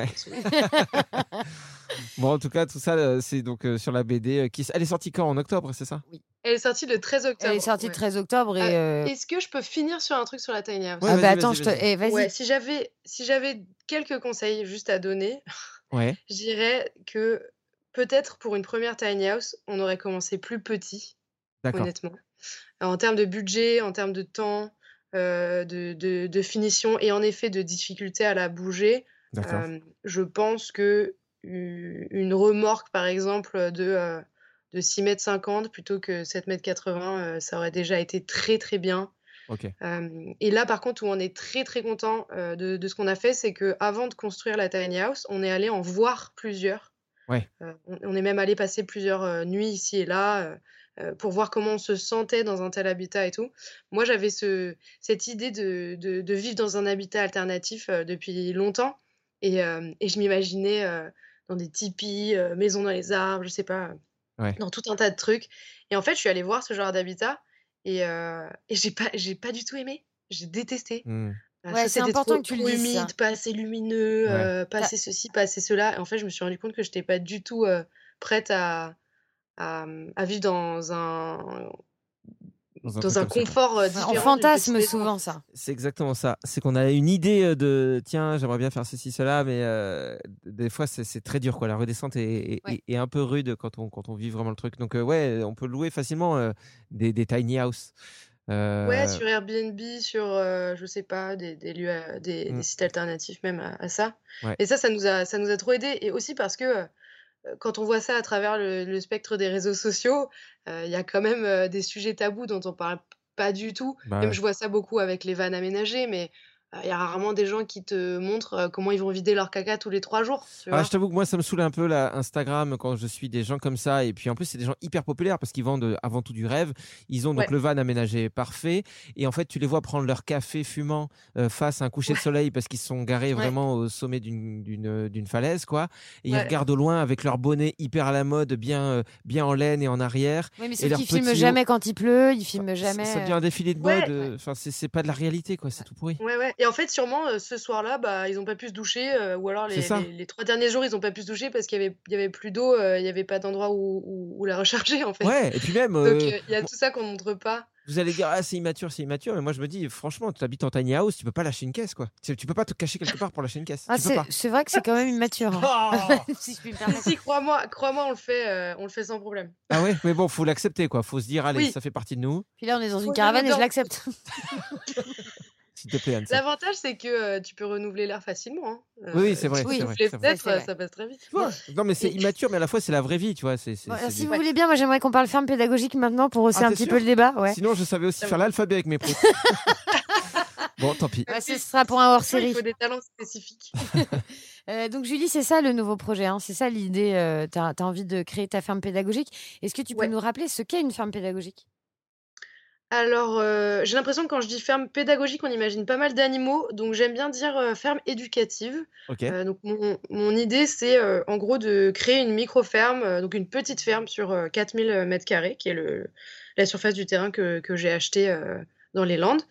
Bon, en tout cas, tout ça, euh, c'est donc euh, sur la BD. euh, qui... Elle est sortie quand? En octobre, c'est ça? Elle est sortie le 13 octobre. Elle est sortie ouais. le 13 octobre et. Ah, euh, Est-ce que je peux finir sur un truc sur la tiny house? Ouais, ah vas-y, bah attends, vas-y, je te. vas-y. eh, vas-y. Si j'avais si j'avais quelques conseils juste à donner, Ouais. je dirais que peut-être pour une première tiny house, on aurait commencé plus petit, D'accord. honnêtement. En termes de budget, en termes de temps, euh, de, de- de finition et en effet de difficulté à la bouger, euh, je pense que une remorque, par exemple, de, euh, de 6 mètres 50 plutôt que 7 mètres 80, euh, ça aurait déjà été très très bien. Euh, et là, par contre, où on est très très content euh, de, de ce qu'on a fait, c'est que avant de construire la tiny house, on est allé en voir plusieurs. Ouais. Euh, on, on est même allé passer plusieurs nuits ici et là pour voir comment on se sentait dans un tel habitat et tout. Moi, j'avais ce, cette idée de, de- de vivre dans un habitat alternatif depuis longtemps et, et je m'imaginais dans des tipis, maisons dans les arbres, je sais pas, Ouais. dans tout un tas de trucs. Et en fait, je suis allée voir ce genre d'habitat et, euh, et j'ai pas, j'ai pas du tout aimé. J'ai détesté. Euh, Ouais, soit c'est important trop, que tu le dises, ça. humide, pas assez lumineux, Ouais. euh, pas assez ceci, pas assez cela. Et en fait, je me suis rendu compte que j'étais pas du tout euh, prête à, à, à vivre dans un, Dans un dans un ça, confort euh, différent. D'une fantasme souvent ça. C'est exactement ça. C'est qu'on a une idée euh, de tiens, j'aimerais bien faire ceci, cela, mais euh, des fois c'est très dur quoi. La redescente est, est- Ouais. est un peu rude quand on quand on vit vraiment le truc. Donc euh, ouais, on peut louer facilement euh, des, des tiny house. Euh, Ouais, sur Airbnb, sur, euh, je sais pas, des, des lieux, des, Mm. des sites alternatifs même à, à ça. Ouais. Et ça, ça nous a, ça nous a trop aidé. Et aussi parce que euh, quand on voit ça à travers le, le spectre des réseaux sociaux, euh, il y a quand même euh, des sujets tabous dont on parle pas du tout. Bah Même je vois ça beaucoup avec les vannes aménagées, mais euh, il y a rarement des gens qui te montrent euh, comment ils vont vider leur caca tous les trois jours. Tu Ah, je t'avoue que moi, ça me saoule un peu là, Instagram quand je suis des gens comme ça. Et puis en plus, c'est des gens hyper populaires parce qu'ils vendent euh, avant tout du rêve. Ils ont donc Ouais. le van aménagé parfait. Et en fait, tu les vois prendre leur café fumant euh, face à un coucher de soleil parce qu'ils se sont garés Ouais. vraiment au sommet d'une- d'une d'une falaise, quoi. Et ils regardent au loin avec leur bonnet hyper à la mode, bien, euh, bien en laine et en arrière. Oui, mais leur qu'ils filment haut. jamais quand il pleut, ils filment Ça- jamais. Ça devient un défilé de mode. Enfin, c'est c'est pas de la réalité, quoi. C'est tout pourri. Ouais, ouais. Et en fait, sûrement, euh, ce soir-là, bah, ils ont pas pu se doucher, euh, ou alors C'est les, ça. les, les trois derniers jours, ils ont pas pu se doucher parce qu'il y avait, il y avait plus d'eau, euh, il y avait pas d'endroit où, où, où la recharger, en fait. Ouais. Et puis même. Donc, euh, euh, il y a tout ça qu'on montre pas. Vous allez dire, ah, c'est immature, c'est immature. Mais moi, je me dis, franchement, tu habites en tiny house, tu peux pas lâcher une caisse, quoi. Tu, tu peux pas te cacher quelque part pour lâcher une caisse. Ah, tu peux c'est pas. c'est vrai que c'est quand même immature. hein. si je puis me permettre. Si, crois-moi, crois-moi, on le fait, euh, on le fait sans problème. Ah ouais, mais bon, faut l'accepter, quoi. Faut se dire, allez, Oui. ça fait partie de nous. Puis là, on est dans Faut une caravane et dedans. je l'accepte. S'il te plaît, Anne. L'avantage, c'est que euh, tu peux renouveler l'air facilement. hein. Oui, oui, c'est vrai, vrai, les fenêtres, vrai. ça passe très vite. Non, mais c'est immature, mais à la fois, c'est la vraie vie, tu vois. C'est si vous voulez bien, moi j'aimerais qu'on parle ferme pédagogique maintenant pour hausser Ah, un petit peu le débat. Ouais. Sinon, je savais aussi faire l'alphabet avec mes proutes. Bon, tant pis. Ouais, ce sera pour un hors série. Il faut des talents spécifiques. Euh, donc Julie, c'est ça le nouveau projet, hein, c'est ça l'idée. euh, tu as, envie de créer ta ferme pédagogique. Est-ce que tu peux Ouais. nous rappeler ce qu'est une ferme pédagogique? Alors, euh, j'ai l'impression que quand je dis ferme pédagogique, on imagine pas mal d'animaux, donc j'aime bien dire euh, ferme éducative. Euh, donc mon, mon idée, c'est en gros de créer une micro-ferme, donc une petite ferme sur euh, 4000 mètres carrés, qui est le, la surface du terrain que, que j'ai acheté dans les Landes,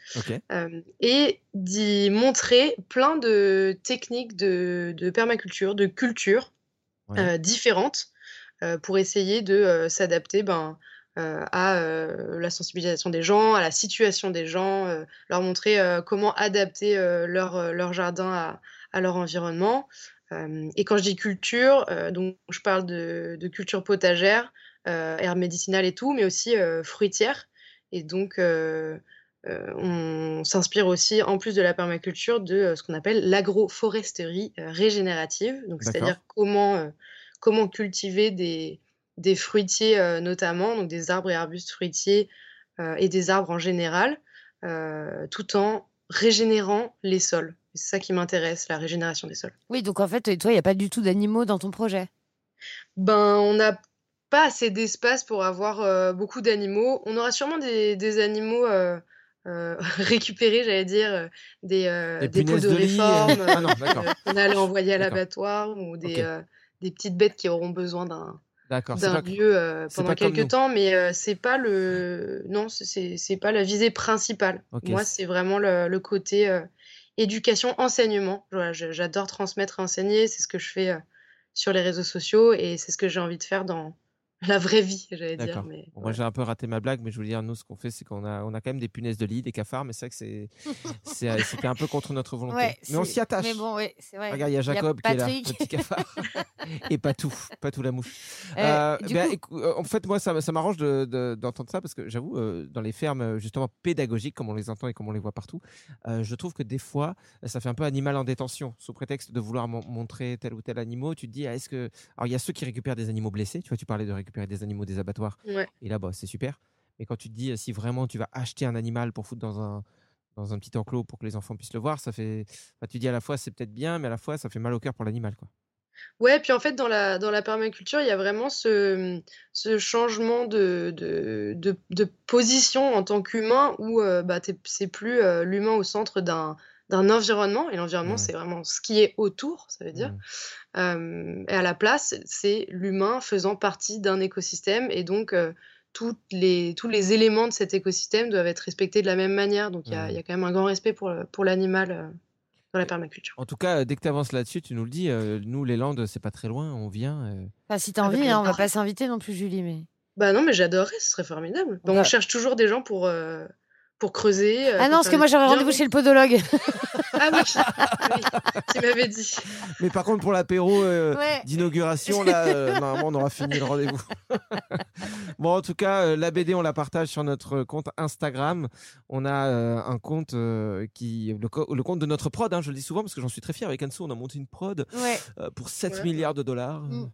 et d'y montrer plein de techniques de, de permaculture, de culture Ouais. différentes pour essayer de s'adapter ben, à euh, la sensibilisation des gens, à la situation des gens, euh, leur montrer euh, comment adapter euh, leur, euh, leur jardin à, à leur environnement. Euh, et quand je dis culture, euh, donc je parle de, de culture potagère, euh, herbe médicinale et tout, mais aussi euh, fruitière. Et donc, euh, euh, on s'inspire aussi, en plus de la permaculture, de euh, ce qu'on appelle l'agroforesterie euh, régénérative. Donc, c'est-à-dire comment, euh, comment cultiver des, des fruitiers euh, notamment, donc des arbres et arbustes fruitiers euh, et des arbres en général, euh, tout en régénérant les sols. C'est ça qui m'intéresse, la régénération des sols. Oui, donc en fait, toi, il n'y a pas du tout d'animaux dans ton projet? Ben, on n'a pas assez d'espace pour avoir euh, beaucoup d'animaux. On aura sûrement des, des animaux euh, euh, récupérés, j'allais dire, euh, des, euh, Des des poules punaises de de réforme euh, ah euh, qu'on allait envoyer à l'abattoir ou des, euh, des petites bêtes qui auront besoin d'un d'un lieu euh, pendant quelques temps, mais euh, c'est pas le non, c'est- pas la visée principale. Moi, c'est vraiment le, le côté euh, éducation, enseignement. Voilà, j'adore transmettre, enseigner. C'est ce que je fais euh, sur les réseaux sociaux et c'est ce que j'ai envie de faire dans la vraie vie, j'allais dire. Mais Bon, moi, j'ai un peu raté ma blague, mais je veux dire, nous, ce qu'on fait, c'est qu'on a, on a quand même des punaises de lit, des cafards, mais c'est vrai que c'est, c'est, euh, c'était un peu contre notre volonté. Ouais, mais on s'y attache. Mais bon, c'est vrai. Regarde, il y a Jacob qui est là, le petit cafard. Et pas tout, pas tout la mouche. Euh, du ben, coup- euh, en fait, moi, ça, ça m'arrange de- de- d'entendre ça parce que j'avoue, euh, dans les fermes, euh, justement, pédagogiques, comme on les entend et comme on les voit partout, euh, je trouve que des fois, ça fait un peu animal en détention, sous prétexte de vouloir mon- montrer tel ou tel animal. Tu te dis, ah, est-ce que. Alors, il y a ceux qui récupèrent des animaux blessés. Tu vois, tu parlais de récupérer des animaux des abattoirs. Ouais. Et là, bah, c'est super. Mais quand tu te dis, euh, si vraiment tu vas acheter un animal pour foutre dans un, dans un petit enclos pour que les enfants puissent le voir, ça fait. enfin, tu dis à la fois, c'est peut-être bien, mais à la fois, ça fait mal au cœur pour l'animal. quoi. Ouais, puis en fait, dans la, dans la permaculture, il y a vraiment ce, ce changement de, de, de, de position en tant qu'humain où euh, bah, c'est plus euh, l'humain au centre d'un d'un environnement, et l'environnement, c'est vraiment ce qui est autour, ça veut dire. Euh, et à la place, c'est l'humain faisant partie d'un écosystème, et donc euh, toutes les, tous les éléments de cet écosystème doivent être respectés de la même manière. Donc il y a, Mhm. il y a quand même un grand respect pour, pour l'animal euh, dans la permaculture. En tout cas, euh, dès que tu avances là-dessus, tu nous le dis. euh, nous, les Landes, c'est pas très loin, on vient. euh, Enfin, si t'as Ah bah, envie, hein, on va pas s'inviter non plus, Julie, mais. Bah non, mais j'adorerais, ce serait formidable. Bah, Bah- on cherche toujours des gens pour, euh, pour creuser. euh, Ah pour non, parce que moi trucs rendez-vous chez le podologue. Ah oui, oui, tu m'avais dit. Mais par contre, pour l'apéro euh, Ouais. d'inauguration, là, euh, normalement, on aura fini le rendez-vous. bon, en tout cas, euh, la BD, on la partage sur notre compte Instagram. On a euh, un compte euh, qui, le, co- le compte de notre prod, hein, je le dis souvent parce que j'en suis très fier. Avec Anso, on a monté une prod Ouais. euh, pour 7 Ouais. milliards de dollars. Mm.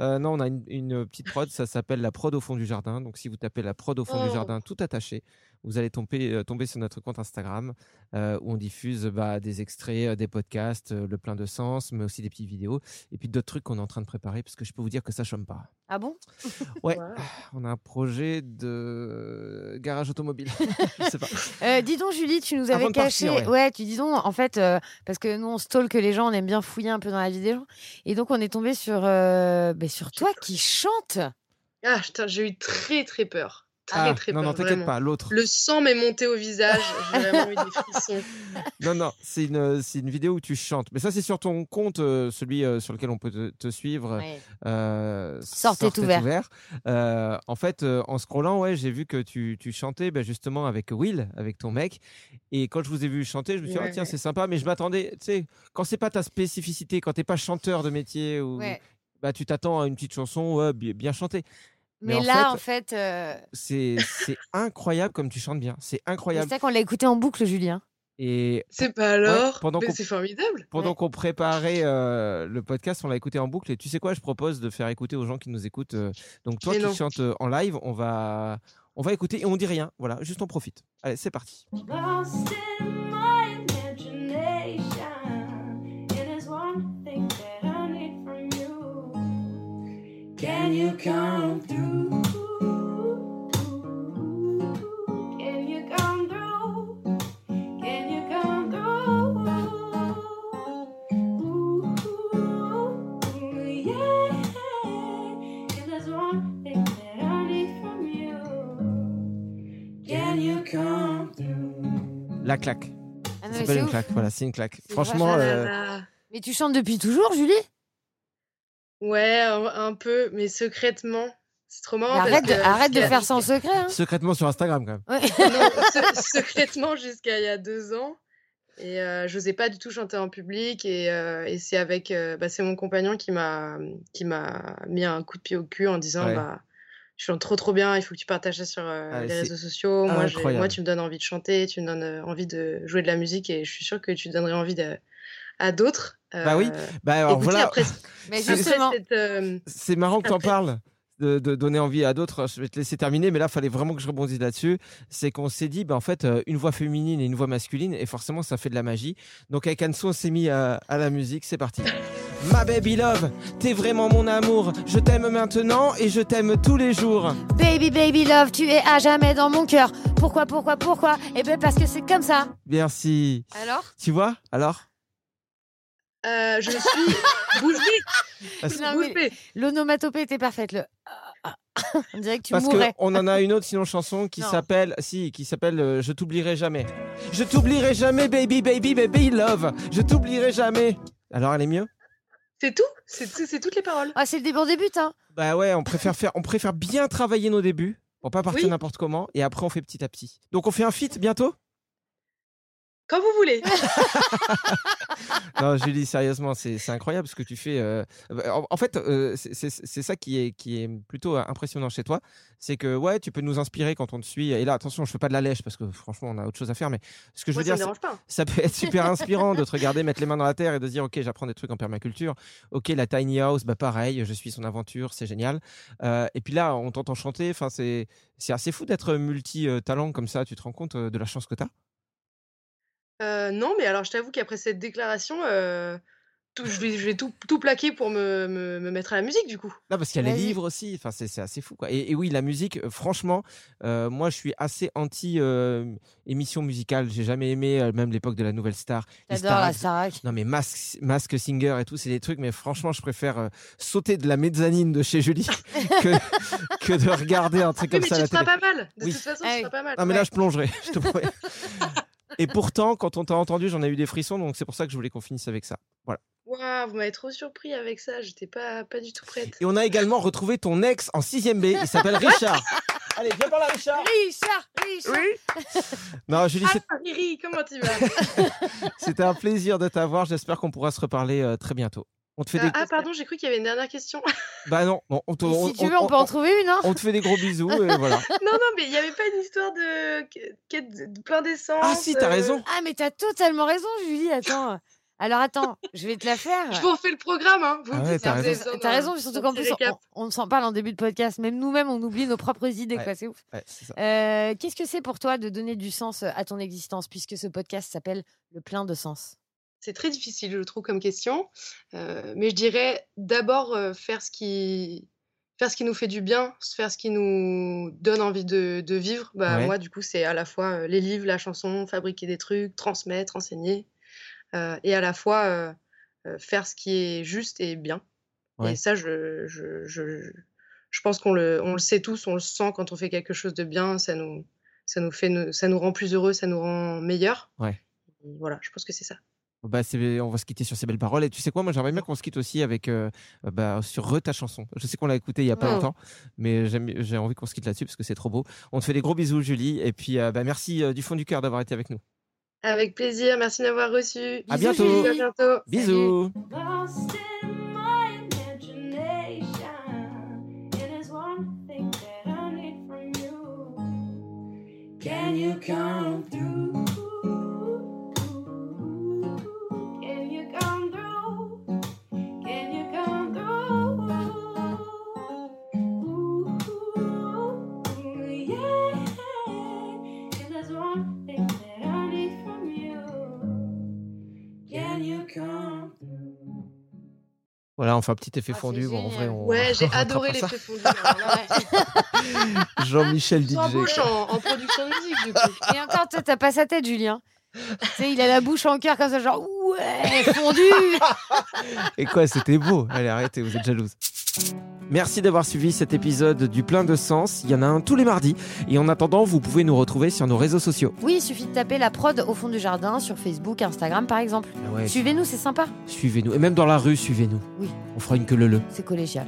Euh, non, on a une, une petite prod, ça s'appelle la prod au fond du jardin. Donc, si vous tapez la prod au fond du Oh. jardin, tout attaché, vous allez tomber, euh, tomber sur notre compte Instagram euh, où on diffuse bah, des extraits, euh, des podcasts, euh, le plein de sens, mais aussi des petites vidéos et puis d'autres trucs qu'on est en train de préparer parce que je peux vous dire que ça chôme pas. Ah bon? Ouais, Wow. on a un projet de garage automobile. je sais pas. Euh, dis donc, Julie, tu nous avais caché. partir, ouais. tu dis donc, en fait, euh, parce que nous, on stalk les gens, on aime bien fouiller un peu dans la vie des gens. Et donc, on est tombé sur, euh, ben, sur toi qui chante. Ah, putain, j'ai eu très très peur. Très Ah, très non, peur. non, t'inquiète pas, l'autre. Le sang m'est monté au visage. J'ai vraiment eu des frissons. Non, non, c'est une, c'est une vidéo où tu chantes. Mais ça, c'est sur ton compte, euh, celui euh, sur lequel on peut te, te suivre. Euh, Sortez Sortez ouvert. Euh, en fait, euh, en scrollant, ouais, j'ai vu que tu, tu chantais bah, justement avec Will, avec ton mec. Et quand je vous ai vu chanter, je me suis dit, ah, Ouais. tiens, c'est sympa, mais je m'attendais, tu sais, quand c'est pas ta spécificité, quand t'es pas chanteur de métier, ou, Ouais. bah, tu t'attends à une petite chanson ouais, bi- bien chantée. Mais, en là, fait, en fait, euh, c'est c'est incroyable comme tu chantes bien. C'est c'est incroyable. ça qu'on l'a écouté en boucle, Julien. Et C'est pas alors pendant Mais qu'on- c'est formidable. pendant Ouais. qu'on préparait euh, le podcast, on l'a écouté en boucle. Et tu sais quoi, je propose de faire écouter aux gens qui nous écoutent. euh, donc toi qui chantes euh, en live, on va, on va écouter et on dit rien. Voilà, juste on profite. Allez, c'est parti. Can you come through? Can you come through? Can you come through? Ooh, yeah. And there's one thing that I need from you. Can you come through? La claque. Ah non, c'est une ouf. claque. Voilà, c'est une claque. Franchement, euh, Mais tu chantes depuis toujours, Julie? Ouais, un, un peu, mais secrètement. C'est trop marrant. Mais parce arrête de, que arrête de jusqu'à- faire ça en secret. Hein. secrètement sur Instagram quand même. Ouais. Non, se- secrètement jusqu'à il y a deux ans. Et euh, j'osais pas du tout chanter en public. Et, euh, et c'est avec, euh, bah, c'est mon compagnon qui m'a, qui m'a mis un coup de pied au cul en disant, Ouais. bah, je chante trop trop bien. Il faut que tu partages ça sur euh, Ah, les réseaux sociaux. Moi, moi, tu me donnes envie de chanter, tu me donnes envie de jouer de la musique, et je suis sûre que tu donnerais envie de- à d'autres. Bah oui. Euh, Bah alors voilà. après- Mais justement, euh, C'est marrant que tu en Après- parles. De, de donner envie à d'autres, je vais te laisser terminer, mais là, il fallait vraiment que je rebondisse là-dessus. C'est qu'on s'est dit, bah, en fait, euh, une voix féminine et une voix masculine, et forcément, ça fait de la magie. Donc, avec Anso, on s'est mis à, à la musique, c'est parti. Ma baby love, t'es vraiment mon amour. Je t'aime maintenant et je t'aime tous les jours. baby, baby love, tu es à jamais dans mon cœur. Pourquoi, pourquoi, pourquoi? Eh ben parce que c'est comme ça. Merci. Alors? Tu vois? Alors? Euh, je suis bouche bée. Bée. L'onomatopée était parfaite. Le... On dirait que tu parce mourrais. qu'on en a une autre sinon chanson qui s'appelle, si, qui s'appelle euh, Je t'oublierai jamais. Je t'oublierai jamais, baby, baby, baby love. Je t'oublierai jamais. Alors, elle est mieux? C'est tout? C'est tout- c'est toutes les paroles. Ah, c'est le début, on débute, hein. Bah ouais, on préfère faire, on préfère bien travailler nos débuts pour pas partir Oui. n'importe comment et après on fait petit à petit. Donc on fait un feat bientôt? Quand vous voulez. Non, Julie, sérieusement, c'est incroyable ce que tu fais. euh, En, en fait, euh, c'est- ça qui est, qui est plutôt impressionnant chez toi. C'est que ouais, tu peux nous inspirer quand on te suit. Et là, attention, je fais pas de la lèche parce que franchement, on a autre chose à faire. Mais ce que je Moi, veux ça dire, pas. ça peut être super inspirant de te regarder mettre les mains dans la terre et de se dire ok j'apprends des trucs en permaculture ok la tiny house bah pareil je suis son aventure c'est génial Euh, et puis là on t'entend chanter enfin c'est assez fou d'être multi talent comme ça tu te rends compte euh, de la chance que tu as Euh, non, mais alors je t'avoue qu'après cette déclaration, euh, tout- je vais, je vais tout, tout plaquer pour me, me- me mettre à la musique du coup. Là, parce qu'il y a les Vas-y. livres aussi. Enfin, c'est c'est assez fou, quoi. Et, et oui, la musique, euh, franchement, euh, moi, je suis assez anti euh, émission musicale. J'ai jamais aimé, euh, même l'époque de la Nouvelle Star. les J'adore la. Starac. Non, mais Mask, Mask Singer et tout, c'est des trucs, mais franchement, je préfère euh, sauter de la mezzanine de chez Julie que, que de regarder un truc Oui, comme mais ça à tu la te feras télé. pas mal. De Oui. toute façon, Ah tu oui. feras pas mal. Non, mais Ouais. là, je plongerai, je te promets. Et pourtant, quand on t'a entendu, j'en ai eu des frissons, donc c'est pour ça que je voulais qu'on finisse avec ça. Voilà. Waouh, vous m'avez trop surpris avec ça. J'étais pas, pas du tout prête. Et on a également retrouvé ton ex en 6ème B, il s'appelle Richard. Allez, viens par là, Richard. Richard, Richard. Non, Julie, c'est- Ah, Riri, comment tu vas? C'était un plaisir de t'avoir. J'espère qu'on pourra se reparler euh, très bientôt. On te fait Euh, des. Ah, pardon, j'ai cru qu'il y avait une dernière question. Bah non, bon, on te, on, si tu veux, on, peut en trouver une, hein. on te fait des gros bisous et voilà. non, non, mais il n'y avait pas une histoire de, de plein d'essence. Ah si, t'as euh, raison. Ah, mais t'as totalement raison, Julie. Attends. Alors attends, je vais te la faire. Je vous refais le programme, hein. Vous Ah ouais, t'as raison. d'un- raison, surtout qu'en plus, on, on s'en parle en début de podcast. Même nous-mêmes, on oublie nos propres idées, Ouais. quoi. C'est ouf. Ouais. Euh, Qu'est-ce que c'est pour toi de donner du sens à ton existence, puisque ce podcast s'appelle Le plein de sens? C'est très difficile, je trouve, comme question. Euh, mais je dirais d'abord euh, faire, ce qui... faire ce qui nous fait du bien, faire ce qui nous donne envie de, de vivre. Bah, Ouais. Moi, du coup, c'est à la fois euh, les livres, la chanson, fabriquer des trucs, transmettre, enseigner. et à la fois faire ce qui est juste et bien. Ouais. Et ça, je, je, je, je pense qu'on le, on le sait tous, on le sent quand on fait quelque chose de bien, ça nous, ça nous, fait, ça nous rend plus heureux, ça nous rend meilleur. Ouais. Voilà, je pense que c'est ça. Bah, on va se quitter sur ces belles paroles. Et tu sais quoi, moi j'aimerais bien qu'on se quitte aussi avec euh, bah, sur Re ta chanson. Je sais qu'on l'a écouté il y a pas Oh. longtemps, mais j'ai envie qu'on se quitte là-dessus parce que c'est trop beau. On te fait des gros bisous, Julie. Et puis euh, bah, merci euh, du fond du cœur d'avoir été avec nous. Avec plaisir, merci de m'avoir reçu. À bientôt. À bientôt. Bisous. Lost in my imagination, and there's one thing that I need from you. Can you come through? On fait un petit effet Ah, fondu. Bon, en vrai, on. Ouais, j'ai adoré l'effet fondu. Jean-Michel DJ. en, en production de musique, du coup. Et encore, toi, t'as pas sa tête, Julien. tu sais, il a la bouche en cœur comme ça, genre ouais, fondu. Et quoi, c'était beau. Allez, arrêtez, vous êtes jalouse. Merci d'avoir suivi cet épisode du Plein de Sens. Il y en a un tous les mardis. Et en attendant, vous pouvez nous retrouver sur nos réseaux sociaux. Oui, il suffit de taper la prod au fond du jardin sur Facebook, Instagram, par exemple. Ah ouais, Suivez-nous, c'est sympa. Suivez-nous. Et même dans la rue, suivez-nous. Oui. On fera une queue leu C'est collégial.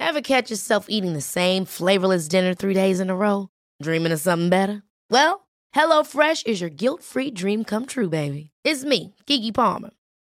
Ever catch yourself eating the same flavorless dinner three days in a row? Dreaming of something better? Well, HelloFresh is your guilt-free dream come true, baby. It's me, Kiki Palmer.